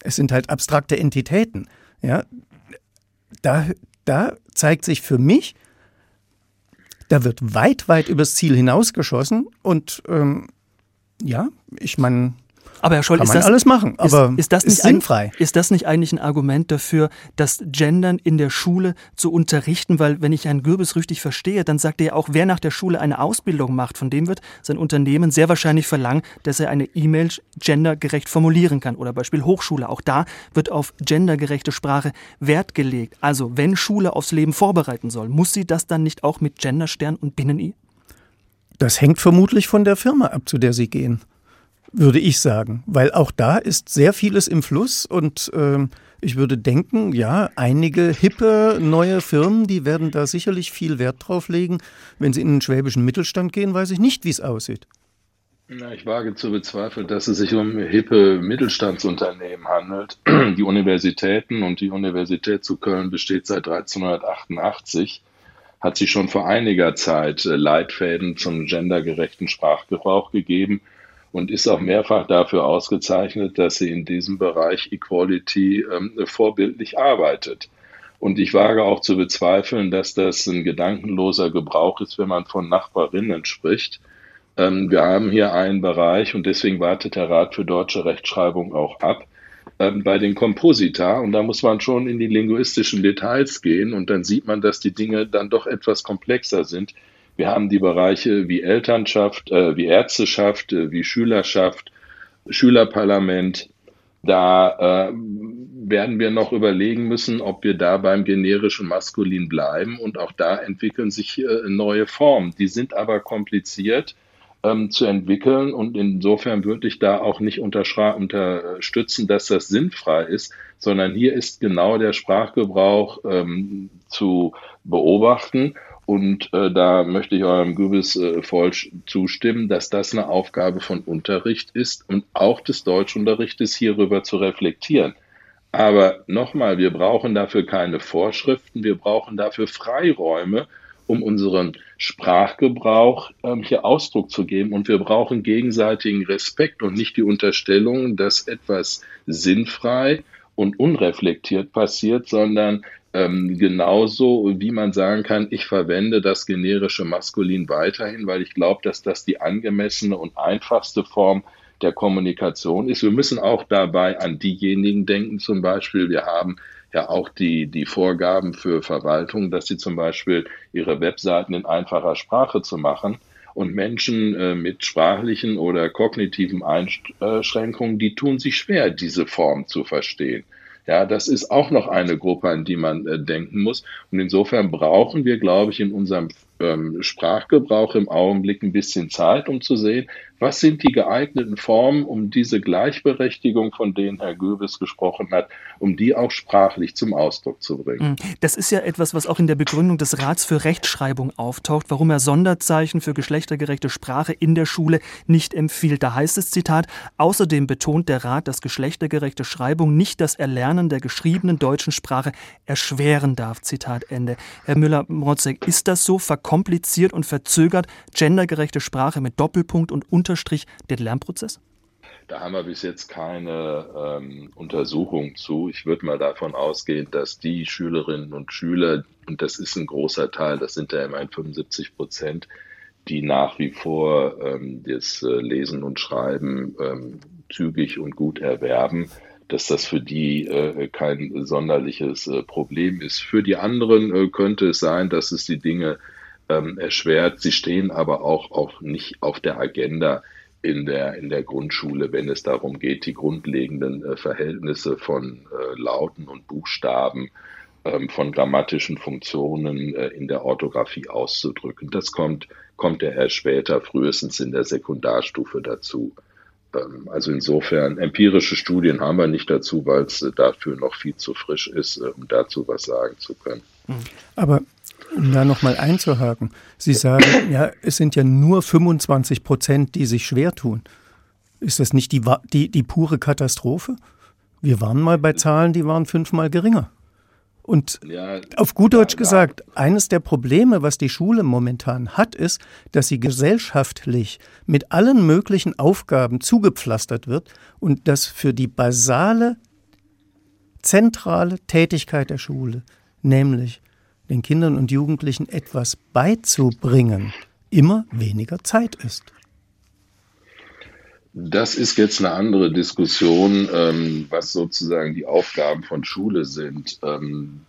es sind halt abstrakte Entitäten. Ja, da, da zeigt sich für mich, da wird weit, weit übers Ziel hinausgeschossen und ähm, ja, ich meine, aber Herr Scholl, Kann ist man das, alles machen, aber ist, ist das nicht ist sinnfrei. Ein, ist das nicht eigentlich ein Argument dafür, das Gendern in der Schule zu unterrichten? Weil wenn ich Herrn Gürbis richtig verstehe, dann sagt er ja auch, wer nach der Schule eine Ausbildung macht, von dem wird sein Unternehmen sehr wahrscheinlich verlangen, dass er eine E-Mail gendergerecht formulieren kann. Oder Beispiel Hochschule. Auch da wird auf gendergerechte Sprache Wert gelegt. Also wenn Schule aufs Leben vorbereiten soll, muss sie das dann nicht auch mit Genderstern und Binnen-I? Das hängt vermutlich von der Firma ab, zu der Sie gehen würde ich sagen, weil auch da ist sehr vieles im Fluss und äh, ich würde denken, ja, einige hippe neue Firmen, die werden da sicherlich viel Wert drauf legen. Wenn sie in den schwäbischen Mittelstand gehen, weiß ich nicht, wie es aussieht. Na, ich wage zu bezweifeln, dass es sich um hippe Mittelstandsunternehmen handelt. Die Universitäten und die Universität zu Köln besteht seit 1388, hat sie schon vor einiger Zeit äh, Leitfäden zum gendergerechten Sprachgebrauch gegeben und ist auch mehrfach dafür ausgezeichnet, dass sie in diesem Bereich Equality ähm, vorbildlich arbeitet. Und ich wage auch zu bezweifeln, dass das ein gedankenloser Gebrauch ist, wenn man von Nachbarinnen spricht ähm, wir haben hier einen Bereich und deswegen wartet der Rat für deutsche Rechtschreibung auch ab bei den Komposita und da muss man schon in die linguistischen Details gehen und dann sieht man, dass die Dinge dann doch etwas komplexer sind. Wir haben die Bereiche wie Elternschaft, äh, wie Ärzteschaft, äh, wie Schülerschaft, Schülerparlament. Da äh, werden wir noch überlegen müssen, ob wir da beim generischen Maskulin bleiben. Und auch da entwickeln sich äh, neue Formen. Die sind aber kompliziert ähm, zu entwickeln. Und insofern würde ich da auch nicht unterstützen, dass das sinnfrei ist, sondern hier ist genau der Sprachgebrauch ähm, zu beobachten. Und äh, da möchte ich eurem Gübis äh, voll zustimmen, dass das eine Aufgabe von Unterricht ist und auch des Deutschunterrichtes hierüber zu reflektieren. Aber nochmal, wir brauchen dafür keine Vorschriften, wir brauchen dafür Freiräume, um unseren Sprachgebrauch ähm, hier Ausdruck zu geben. Und wir brauchen gegenseitigen Respekt und nicht die Unterstellung, dass etwas sinnfrei und unreflektiert passiert, sondern ähm, genauso wie man sagen kann, ich verwende das generische Maskulin weiterhin, weil ich glaube, dass das die angemessene und einfachste Form der Kommunikation ist. Wir müssen auch dabei an diejenigen denken, zum Beispiel, wir haben ja auch die, die Vorgaben für Verwaltung, dass sie zum Beispiel ihre Webseiten in einfacher Sprache zu machen. Und Menschen äh, mit sprachlichen oder kognitiven Einschränkungen, die tun sich schwer, diese Form zu verstehen. Ja, das ist auch noch eine Gruppe, an die man äh, denken muss. Und insofern brauchen wir, glaube ich, in unserem ähm, Sprachgebrauch im Augenblick ein bisschen Zeit, um zu sehen, was sind die geeigneten Formen, um diese Gleichberechtigung, von denen Herr Goebbels gesprochen hat, um die auch sprachlich zum Ausdruck zu bringen. Hm. Das ist ja etwas, was auch in der Begründung des Rats für Rechtschreibung auftaucht, warum er Sonderzeichen für geschlechtergerechte Sprache in der Schule nicht empfiehlt. Da heißt es, Zitat, außerdem betont der Rat, dass geschlechtergerechte Schreibung nicht das Erlernen der geschriebenen deutschen Sprache erschweren darf. Zitat Ende. Herr Müller-Mrotzek, ist das so verkompliziert und verzögert gendergerechte Sprache mit Doppelpunkt und Unter Unterstrich den Lernprozess? Da haben wir bis jetzt keine ähm, Untersuchung zu. Ich würde mal davon ausgehen, dass die Schülerinnen und Schüler, und das ist ein großer Teil, das sind ja immerhin 75 Prozent, die nach wie vor ähm, das äh, Lesen und Schreiben ähm, zügig und gut erwerben, dass das für die äh, kein sonderliches äh, Problem ist. Für die anderen äh, könnte es sein, dass es die Dinge ähm, erschwert. Sie stehen aber auch, auch nicht auf der Agenda in der, in der Grundschule, wenn es darum geht, die grundlegenden äh, Verhältnisse von äh, Lauten und Buchstaben, ähm, von grammatischen Funktionen äh, in der Orthographie auszudrücken. Das kommt, kommt ja erst später, frühestens in der Sekundarstufe dazu. Ähm, also insofern, empirische Studien haben wir nicht dazu, weil es äh, dafür noch viel zu frisch ist, äh, um dazu was sagen zu können. Aber um da nochmal einzuhaken, Sie sagen, ja, es sind ja nur 25 Prozent, die sich schwer tun. Ist das nicht die, die, die pure Katastrophe? Wir waren mal bei Zahlen, die waren fünfmal geringer. Und ja, auf gut Deutsch ja, gesagt, eines der Probleme, was die Schule momentan hat, ist, dass sie gesellschaftlich mit allen möglichen Aufgaben zugepflastert wird und dass für die basale, zentrale Tätigkeit der Schule, nämlich den Kindern und Jugendlichen etwas beizubringen, immer weniger Zeit ist. Das ist jetzt eine andere Diskussion, ähm, was sozusagen die Aufgaben von Schule sind. Ähm,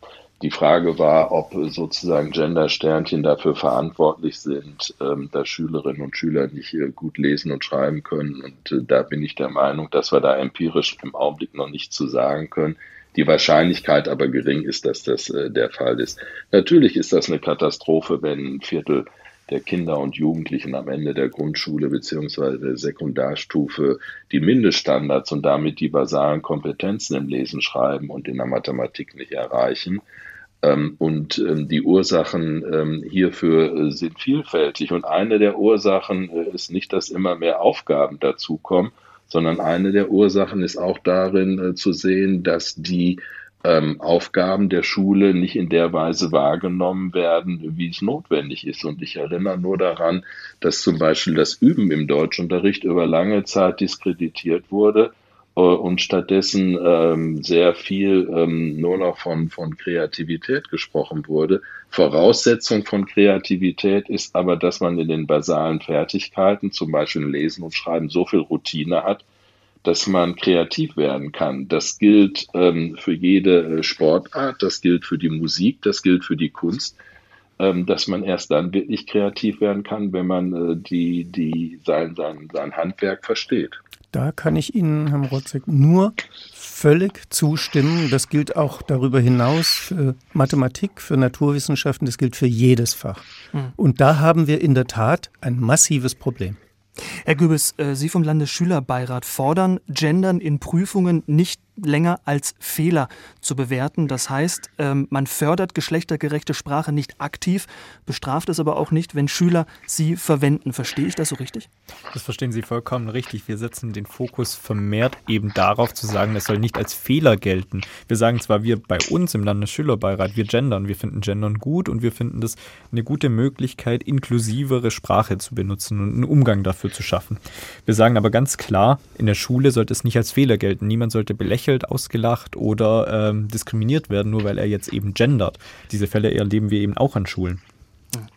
die Frage war, ob sozusagen Gender-Sternchen dafür verantwortlich sind, ähm, dass Schülerinnen und Schüler nicht gut lesen und schreiben können. Und äh, da bin ich der Meinung, dass wir da empirisch im Augenblick noch nichts zu sagen können die Wahrscheinlichkeit aber gering ist, dass das äh, der Fall ist. Natürlich ist das eine Katastrophe, wenn ein Viertel der Kinder und Jugendlichen am Ende der Grundschule bzw. der Sekundarstufe die Mindeststandards und damit die basalen Kompetenzen im Lesen, Schreiben und in der Mathematik nicht erreichen. Ähm, und ähm, die Ursachen ähm, hierfür äh, sind vielfältig. Und eine der Ursachen äh, ist nicht, dass immer mehr Aufgaben dazukommen, sondern eine der Ursachen ist auch darin äh, zu sehen, dass die ähm, Aufgaben der Schule nicht in der Weise wahrgenommen werden, wie es notwendig ist. Und ich erinnere nur daran, dass zum Beispiel das Üben im Deutschunterricht über lange Zeit diskreditiert wurde und stattdessen ähm, sehr viel ähm, nur noch von, von Kreativität gesprochen wurde. Voraussetzung von Kreativität ist aber, dass man in den basalen Fertigkeiten, zum Beispiel Lesen und Schreiben, so viel Routine hat, dass man kreativ werden kann. Das gilt ähm, für jede äh, Sportart, das gilt für die Musik, das gilt für die Kunst, ähm, dass man erst dann wirklich kreativ werden kann, wenn man äh, die, die, sein, sein, sein Handwerk versteht. Da kann ich Ihnen, Herr Rotzek, nur völlig zustimmen. Das gilt auch darüber hinaus für Mathematik, für Naturwissenschaften, das gilt für jedes Fach. Hm. Und da haben wir in der Tat ein massives Problem. Herr Gübes, äh, Sie vom Landesschülerbeirat fordern Gendern in Prüfungen nicht länger als Fehler zu bewerten. Das heißt, ähm, man fördert geschlechtergerechte Sprache nicht aktiv, bestraft es aber auch nicht, wenn Schüler sie verwenden. Verstehe ich das so richtig? Das verstehen Sie vollkommen richtig. Wir setzen den Fokus vermehrt eben darauf zu sagen, es soll nicht als Fehler gelten. Wir sagen zwar, wir bei uns im Landesschülerbeirat, wir gendern, wir finden Gendern gut und wir finden das eine gute Möglichkeit, inklusivere Sprache zu benutzen und einen Umgang dafür zu schaffen. Wir sagen aber ganz klar, in der Schule sollte es nicht als Fehler gelten. Niemand sollte belächeln belächelt, ausgelacht oder ähm, diskriminiert werden, nur weil er jetzt eben gendert. Diese Fälle erleben wir eben auch an Schulen.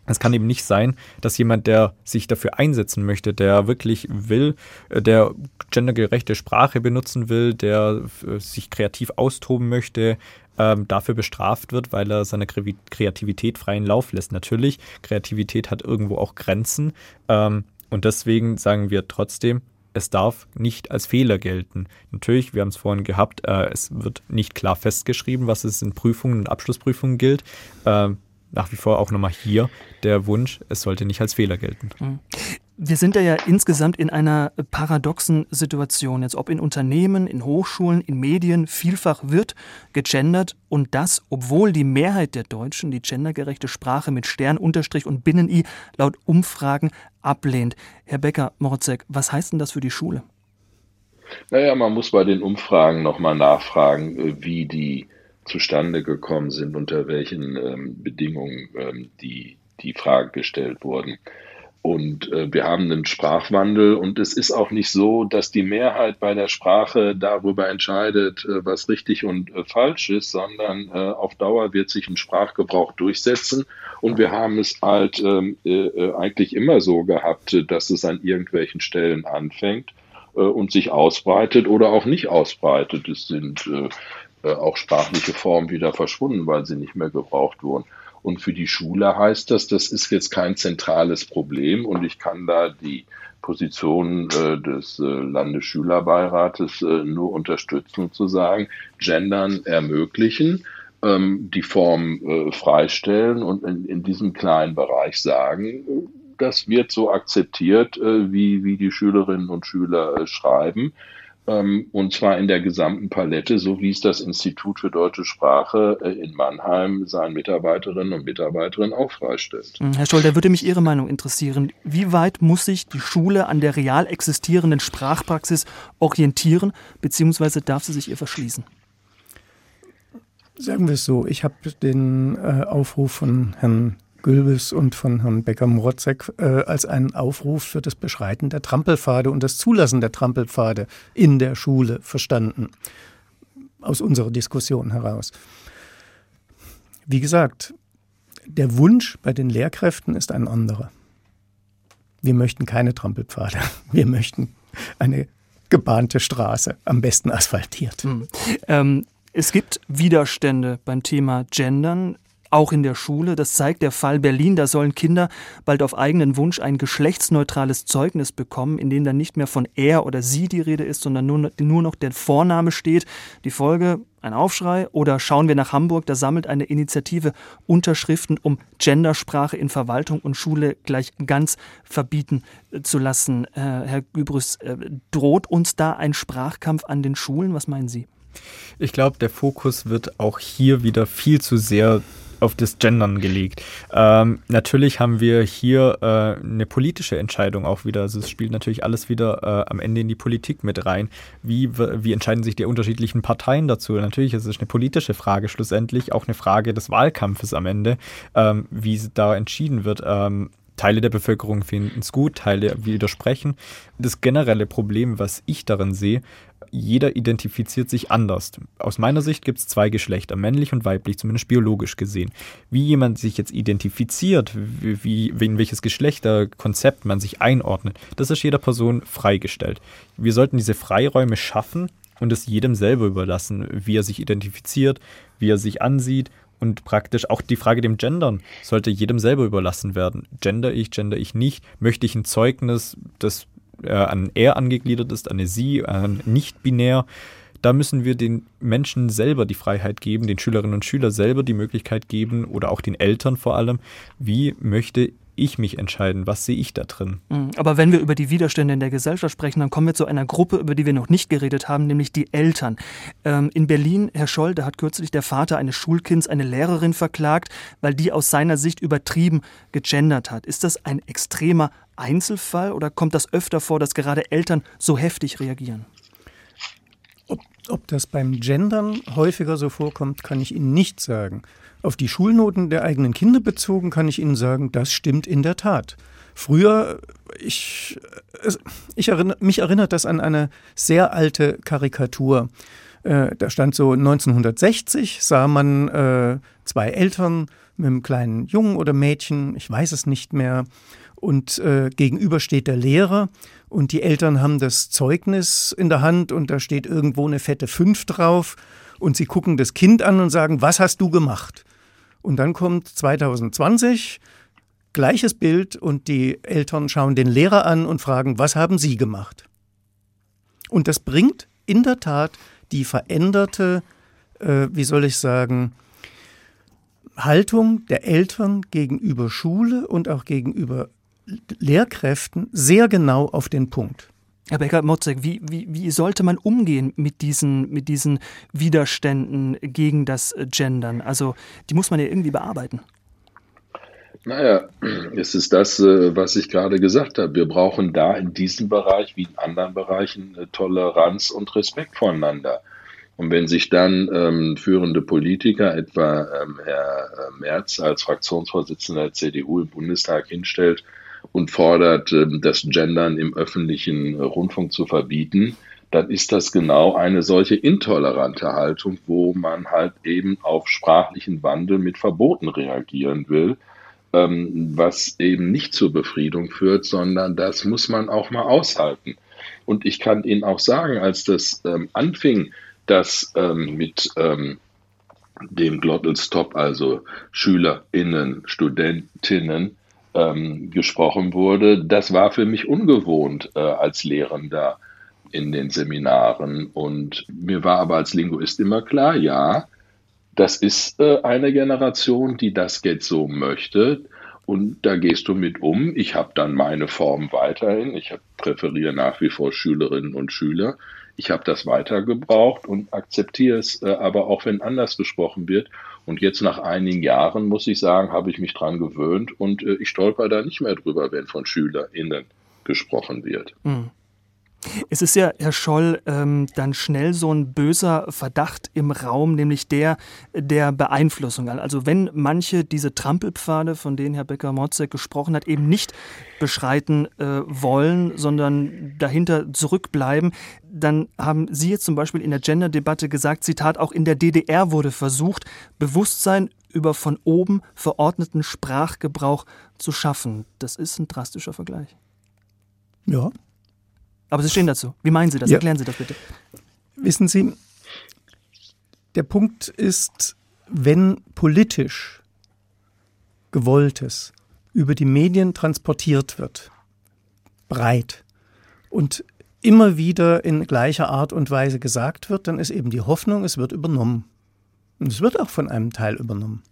Es kann eben nicht sein, dass jemand, der sich dafür einsetzen möchte, der wirklich will, äh, der gendergerechte Sprache benutzen will, der äh, sich kreativ austoben möchte, ähm, dafür bestraft wird, weil er seine Kreativität freien Lauf lässt. Natürlich, Kreativität hat irgendwo auch Grenzen. Ähm, und deswegen sagen wir trotzdem, es darf nicht als Fehler gelten. Natürlich, wir haben es vorhin gehabt, äh, es wird nicht klar festgeschrieben, was es in Prüfungen und Abschlussprüfungen gilt. Äh, nach wie vor auch nochmal hier der Wunsch, es sollte nicht als Fehler gelten. Wir sind da ja insgesamt in einer paradoxen Situation. Jetzt ob in Unternehmen, in Hochschulen, in Medien, vielfach wird gegendert und das, obwohl die Mehrheit der Deutschen die gendergerechte Sprache mit Stern, Unterstrich und Binnen-I laut Umfragen ablehnt. Herr Becker, Morzek, was heißt denn das für die Schule? Naja, man muss bei den Umfragen nochmal nachfragen, äh, wie die zustande gekommen sind, unter welchen ähm, Bedingungen ähm, die, die Fragen gestellt wurden. Und äh, wir haben einen Sprachwandel und es ist auch nicht so, dass die Mehrheit bei der Sprache darüber entscheidet, äh, was richtig und äh, falsch ist, sondern äh, auf Dauer wird sich ein Sprachgebrauch durchsetzen. Und wir haben es halt ähm, äh, äh, eigentlich immer so gehabt, dass es an irgendwelchen Stellen anfängt und sich ausbreitet oder auch nicht ausbreitet. Es sind auch sprachliche Formen wieder verschwunden, weil sie nicht mehr gebraucht wurden. Und für die Schule heißt das, das ist jetzt kein zentrales Problem und ich kann da die Position äh, des äh, Landesschülerbeirates äh, nur unterstützen, zu sagen, Gendern ermöglichen, ähm, die Form äh, freistellen und in, in diesem kleinen Bereich sagen, das wird so akzeptiert, äh, wie, wie die Schülerinnen und Schüler äh, schreiben. Ähm, und zwar in der gesamten Palette, so wie es das Institut für deutsche Sprache äh, in Mannheim seinen Mitarbeiterinnen und Mitarbeitern auch freistellt. Hm, Herr Stoll, da würde mich Ihre Meinung interessieren. Wie weit muss sich die Schule an der real existierenden Sprachpraxis orientieren, beziehungsweise darf sie sich ihr verschließen? Sagen wir es so, ich habe den äh, Aufruf von Herrn Gülbes und von Herrn Becker-Mrotzek äh, als einen Aufruf für das Beschreiten der Trampelpfade und das Zulassen der Trampelpfade in der Schule verstanden. Aus unserer Diskussion heraus. Wie gesagt, der Wunsch bei den Lehrkräften ist ein anderer. Wir möchten keine Trampelpfade. Wir möchten eine gebahnte Straße, am besten asphaltiert. Hm. Ähm, es gibt Widerstände beim Thema Gendern auch in der Schule. Das zeigt der Fall Berlin. Da sollen Kinder bald auf eigenen Wunsch ein geschlechtsneutrales Zeugnis bekommen, in dem dann nicht mehr von er oder sie die Rede ist, sondern nur, nur noch der Vorname steht. Die Folge ein Aufschrei oder schauen wir nach Hamburg, da sammelt eine Initiative Unterschriften, um Gendersprache in Verwaltung und Schule gleich ganz verbieten äh, zu lassen. Äh, Herr Gübrus, äh, droht uns da ein Sprachkampf an den Schulen? Was meinen Sie? Ich glaube, der Fokus wird auch hier wieder viel zu sehr auf das Gendern gelegt. Ähm, natürlich haben wir hier äh, eine politische Entscheidung auch wieder. Also es spielt natürlich alles wieder äh, am Ende in die Politik mit rein. Wie, wie entscheiden sich die unterschiedlichen Parteien dazu? Natürlich ist es eine politische Frage schlussendlich, auch eine Frage des Wahlkampfes am Ende, ähm, wie da entschieden wird. Ähm, Teile der Bevölkerung finden es gut, Teile widersprechen. Das generelle Problem, was ich darin sehe, jeder identifiziert sich anders. Aus meiner Sicht gibt es zwei Geschlechter, männlich und weiblich, zumindest biologisch gesehen. Wie jemand sich jetzt identifiziert, wie, in welches Geschlechterkonzept man sich einordnet, das ist jeder Person freigestellt. Wir sollten diese Freiräume schaffen und es jedem selber überlassen, wie er sich identifiziert, wie er sich ansieht und praktisch auch die Frage dem Gendern sollte jedem selber überlassen werden. Gender ich, gender ich nicht? Möchte ich ein Zeugnis, das äh, an er angegliedert ist, an eine sie, an nicht binär. Da müssen wir den Menschen selber die Freiheit geben, den Schülerinnen und Schülern selber die Möglichkeit geben oder auch den Eltern vor allem, wie möchte ich mich entscheiden, was sehe ich da drin. Mhm. Aber wenn wir über die Widerstände in der Gesellschaft sprechen, dann kommen wir zu einer Gruppe, über die wir noch nicht geredet haben, nämlich die Eltern. Ähm, in Berlin, Herr Scholl, da hat kürzlich der Vater eines Schulkinds eine Lehrerin verklagt, weil die aus seiner Sicht übertrieben gegendert hat. Ist das ein extremer Einzelfall oder kommt das öfter vor, dass gerade Eltern so heftig reagieren? Ob, das beim Gendern häufiger so vorkommt, kann ich Ihnen nicht sagen. Auf die Schulnoten der eigenen Kinder bezogen kann ich Ihnen sagen, das stimmt in der Tat. Früher, ich, ich erinnere, mich erinnert das an eine sehr alte Karikatur. Äh, da stand so 1960, sah man äh, zwei Eltern mit einem kleinen Jungen oder Mädchen, ich weiß es nicht mehr, und äh, gegenüber steht der Lehrer und die Eltern haben das Zeugnis in der Hand und da steht irgendwo eine fette Fünf drauf und sie gucken das Kind an und sagen, was hast du gemacht? Und dann kommt 2020, gleiches Bild und die Eltern schauen den Lehrer an und fragen, was haben Sie gemacht? Und das bringt in der Tat die veränderte, äh, wie soll ich sagen, Haltung der Eltern gegenüber Schule und auch gegenüber Lehrkräften sehr genau auf den Punkt. Herr Becker-Motzek, wie, wie, wie sollte man umgehen mit diesen, mit diesen Widerständen gegen das Gendern? Also die muss man ja irgendwie bearbeiten. Naja, es ist das, äh, was ich gerade gesagt habe. Wir brauchen da in diesem Bereich wie in anderen Bereichen äh, Toleranz und Respekt voneinander. Und wenn sich dann ähm, führende Politiker, etwa ähm, Herr äh, Merz als Fraktionsvorsitzender der CDU im Bundestag hinstellt und fordert, ähm, das Gendern im öffentlichen Rundfunk zu verbieten, dann ist das genau eine solche intolerante Haltung, wo man halt eben auf sprachlichen Wandel mit Verboten reagieren will, ähm, was eben nicht zur Befriedung führt, sondern das muss man auch mal aushalten. Und ich kann Ihnen auch sagen, als das ähm, anfing, dass mit dem Glottal also SchülerInnen, Studentinnen, ähm, gesprochen wurde, das war für mich ungewohnt äh, als Lehrender in den Seminaren. Und mir war aber als Linguist immer klar, ja, das ist äh, eine Generation, die das jetzt so möchte. Und da gehst du mit um. Ich habe dann meine Form weiterhin. Ich präferiere nach wie vor Schülerinnen und Schüler. Ich habe das weiter gebraucht und akzeptiere es äh, aber auch, wenn anders gesprochen wird. Und jetzt nach einigen Jahren, muss ich sagen, habe ich mich dran gewöhnt und äh, ich stolper da nicht mehr drüber, wenn von SchülerInnen gesprochen wird. Mhm. Es ist ja, Herr Scholl, ähm, dann schnell so ein böser Verdacht im Raum, nämlich der der Beeinflussung. Also wenn manche diese Trampelpfade, von denen Herr Becker-Motzek gesprochen hat, eben nicht beschreiten äh, wollen, sondern dahinter zurückbleiben, dann haben Sie jetzt zum Beispiel in der Gender-Debatte gesagt, Zitat, auch in der DDR wurde versucht, Bewusstsein über von oben verordneten Sprachgebrauch zu schaffen. Das ist ein drastischer Vergleich. Ja, aber Sie stehen dazu. Wie meinen Sie das? Ja. Erklären Sie das bitte. Wissen Sie, der Punkt ist, wenn politisch Gewolltes über die Medien transportiert wird, breit und immer wieder in gleicher Art und Weise gesagt wird, dann ist eben die Hoffnung, es wird übernommen. Und es wird auch von einem Teil übernommen.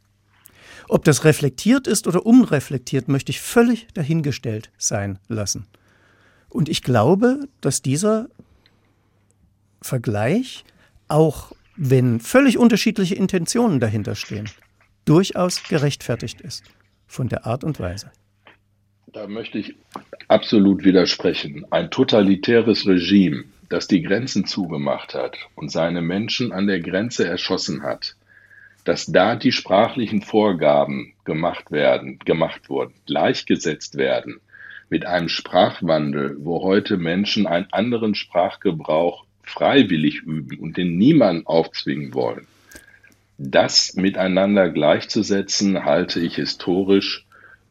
Ob das reflektiert ist oder unreflektiert, möchte ich völlig dahingestellt sein lassen. Und ich glaube, dass dieser Vergleich auch wenn völlig unterschiedliche Intentionen dahinter stehen, durchaus gerechtfertigt ist von der Art und Weise. Da möchte ich absolut widersprechen. Ein totalitäres Regime, das die Grenzen zugemacht hat und seine Menschen an der Grenze erschossen hat, dass da die sprachlichen Vorgaben gemacht werden, gemacht wurden, gleichgesetzt werden mit einem Sprachwandel, wo heute Menschen einen anderen Sprachgebrauch freiwillig üben und den niemand aufzwingen wollen. Das miteinander gleichzusetzen, halte ich historisch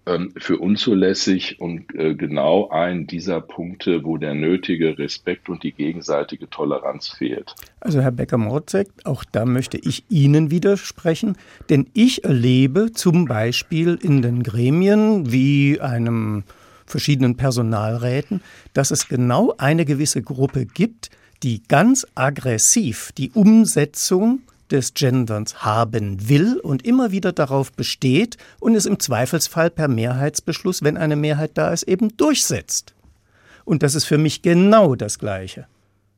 ähm, für unzulässig und äh, genau ein dieser Punkte, wo der nötige Respekt und die gegenseitige Toleranz fehlt. Also Herr Becker-Morzek, auch da möchte ich Ihnen widersprechen, denn ich erlebe zum Beispiel in den Gremien wie einem verschiedenen Personalräten, dass es genau eine gewisse Gruppe gibt, die ganz aggressiv die Umsetzung des Genderns haben will und immer wieder darauf besteht und es im Zweifelsfall per Mehrheitsbeschluss, wenn eine Mehrheit da ist, eben durchsetzt. Und das ist für mich genau das Gleiche.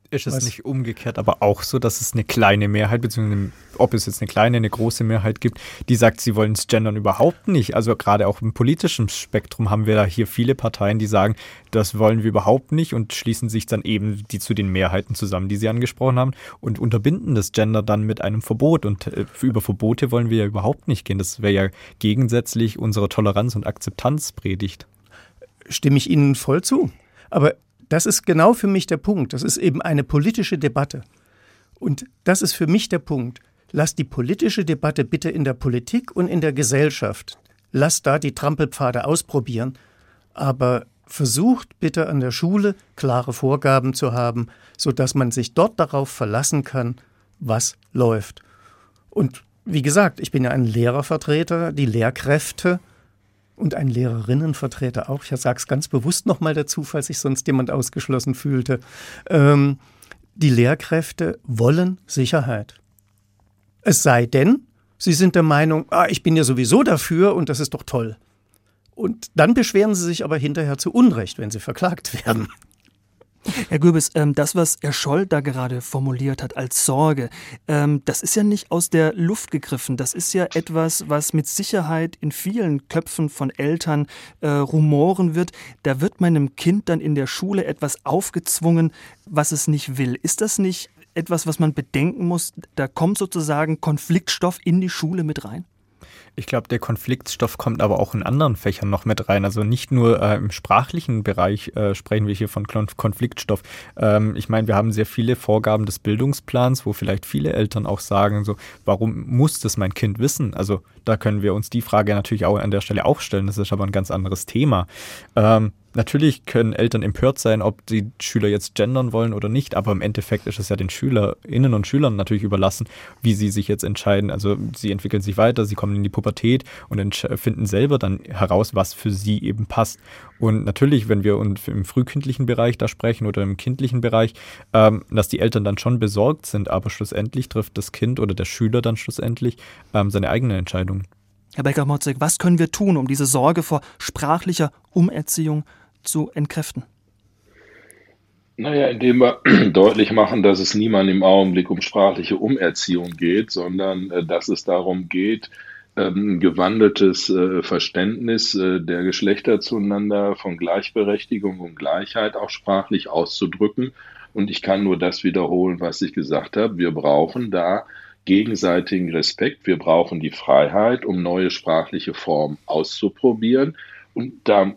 Ist es Was? nicht umgekehrt aber auch so, dass es eine kleine Mehrheit, beziehungsweise ob es jetzt eine kleine, eine große Mehrheit gibt, die sagt, sie wollen es gendern überhaupt nicht? Also gerade auch im politischen Spektrum haben wir da hier viele Parteien, die sagen, das wollen wir überhaupt nicht und schließen sich dann eben die zu den Mehrheiten zusammen, die Sie angesprochen haben und unterbinden das Gender dann mit einem Verbot. Und äh, über Verbote wollen wir ja überhaupt nicht gehen. Das wäre ja gegensätzlich unserer Toleranz und Akzeptanz predigt. Stimme ich Ihnen voll zu. Aber das ist genau für mich der Punkt. Das ist eben eine politische Debatte. Und das ist für mich der Punkt. Lass die politische Debatte bitte in der Politik und in der Gesellschaft. Lass da die Trampelpfade ausprobieren. Aber versucht bitte an der Schule klare Vorgaben zu haben, sodass man sich dort darauf verlassen kann, was läuft. Und wie gesagt, ich bin ja ein Lehrervertreter. Die Lehrkräfte und ein Lehrerinnenvertreter auch. Ich sage es ganz bewusst nochmal dazu, falls sich sonst jemand ausgeschlossen fühlte. Ähm, die Lehrkräfte wollen Sicherheit. Es sei denn, sie sind der Meinung, ah, ich bin ja sowieso dafür und das ist doch toll. Und dann beschweren sie sich aber hinterher zu Unrecht, wenn sie verklagt werden. Herr Gürbis, ähm, das, was Herr Scholl da gerade formuliert hat als Sorge, ähm, das ist ja nicht aus der Luft gegriffen. Das ist ja etwas, was mit Sicherheit in vielen Köpfen von Eltern äh, rumoren wird. Da wird meinem Kind dann in der Schule etwas aufgezwungen, was es nicht will. Ist das nicht etwas, was man bedenken muss? Da kommt sozusagen Konfliktstoff in die Schule mit rein? Ich glaube, der Konfliktstoff kommt aber auch in anderen Fächern noch mit rein. Also nicht nur äh, im sprachlichen Bereich äh, sprechen wir hier von Konfliktstoff. Ähm, ich meine, wir haben sehr viele Vorgaben des Bildungsplans, wo vielleicht viele Eltern auch sagen, so, warum muss das mein Kind wissen? Also da können wir uns die Frage natürlich auch an der Stelle auch stellen. Das ist aber ein ganz anderes Thema. Ähm, Natürlich können Eltern empört sein, ob die Schüler jetzt gendern wollen oder nicht, aber im Endeffekt ist es ja den SchülerInnen und Schülern natürlich überlassen, wie sie sich jetzt entscheiden. Also sie entwickeln sich weiter, sie kommen in die Pubertät und finden selber dann heraus, was für sie eben passt. Und natürlich, wenn wir im frühkindlichen Bereich da sprechen oder im kindlichen Bereich, ähm, dass die Eltern dann schon besorgt sind, aber schlussendlich trifft das Kind oder der Schüler dann schlussendlich ähm, seine eigene Entscheidung. Herr Becker-Motzig, was können wir tun, um diese Sorge vor sprachlicher Umerziehung zu entkräften? Naja, indem wir deutlich machen, dass es niemand im Augenblick um sprachliche Umerziehung geht, sondern äh, dass es darum geht, ähm, ein gewandeltes äh, Verständnis äh, der Geschlechter zueinander von Gleichberechtigung und Gleichheit auch sprachlich auszudrücken. Und ich kann nur das wiederholen, was ich gesagt habe. Wir brauchen da gegenseitigen Respekt. Wir brauchen die Freiheit, um neue sprachliche Formen auszuprobieren. Und da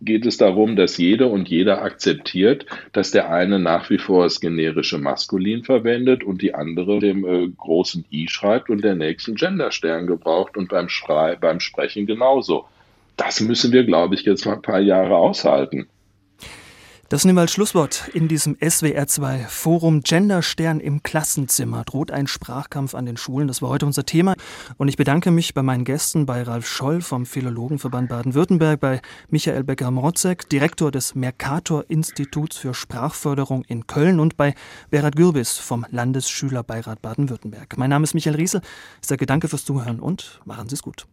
geht es darum, dass jeder und jeder akzeptiert, dass der eine nach wie vor das generische Maskulin verwendet und die andere dem äh, großen I schreibt und der nächsten Genderstern gebraucht und beim, Schrei beim Sprechen genauso. Das müssen wir, glaube ich, jetzt mal ein paar Jahre aushalten. Das nehmen wir als Schlusswort in diesem SWR2 Forum Genderstern im Klassenzimmer. Droht ein Sprachkampf an den Schulen? Das war heute unser Thema. Und ich bedanke mich bei meinen Gästen, bei Ralf Scholl vom Philologenverband Baden-Württemberg, bei Michael Becker-Morzek, Direktor des Mercator-Instituts für Sprachförderung in Köln und bei Berat Gürbis vom Landesschülerbeirat Baden-Württemberg. Mein Name ist Michael Riesel. Ich sage danke fürs Zuhören und machen Sie es gut.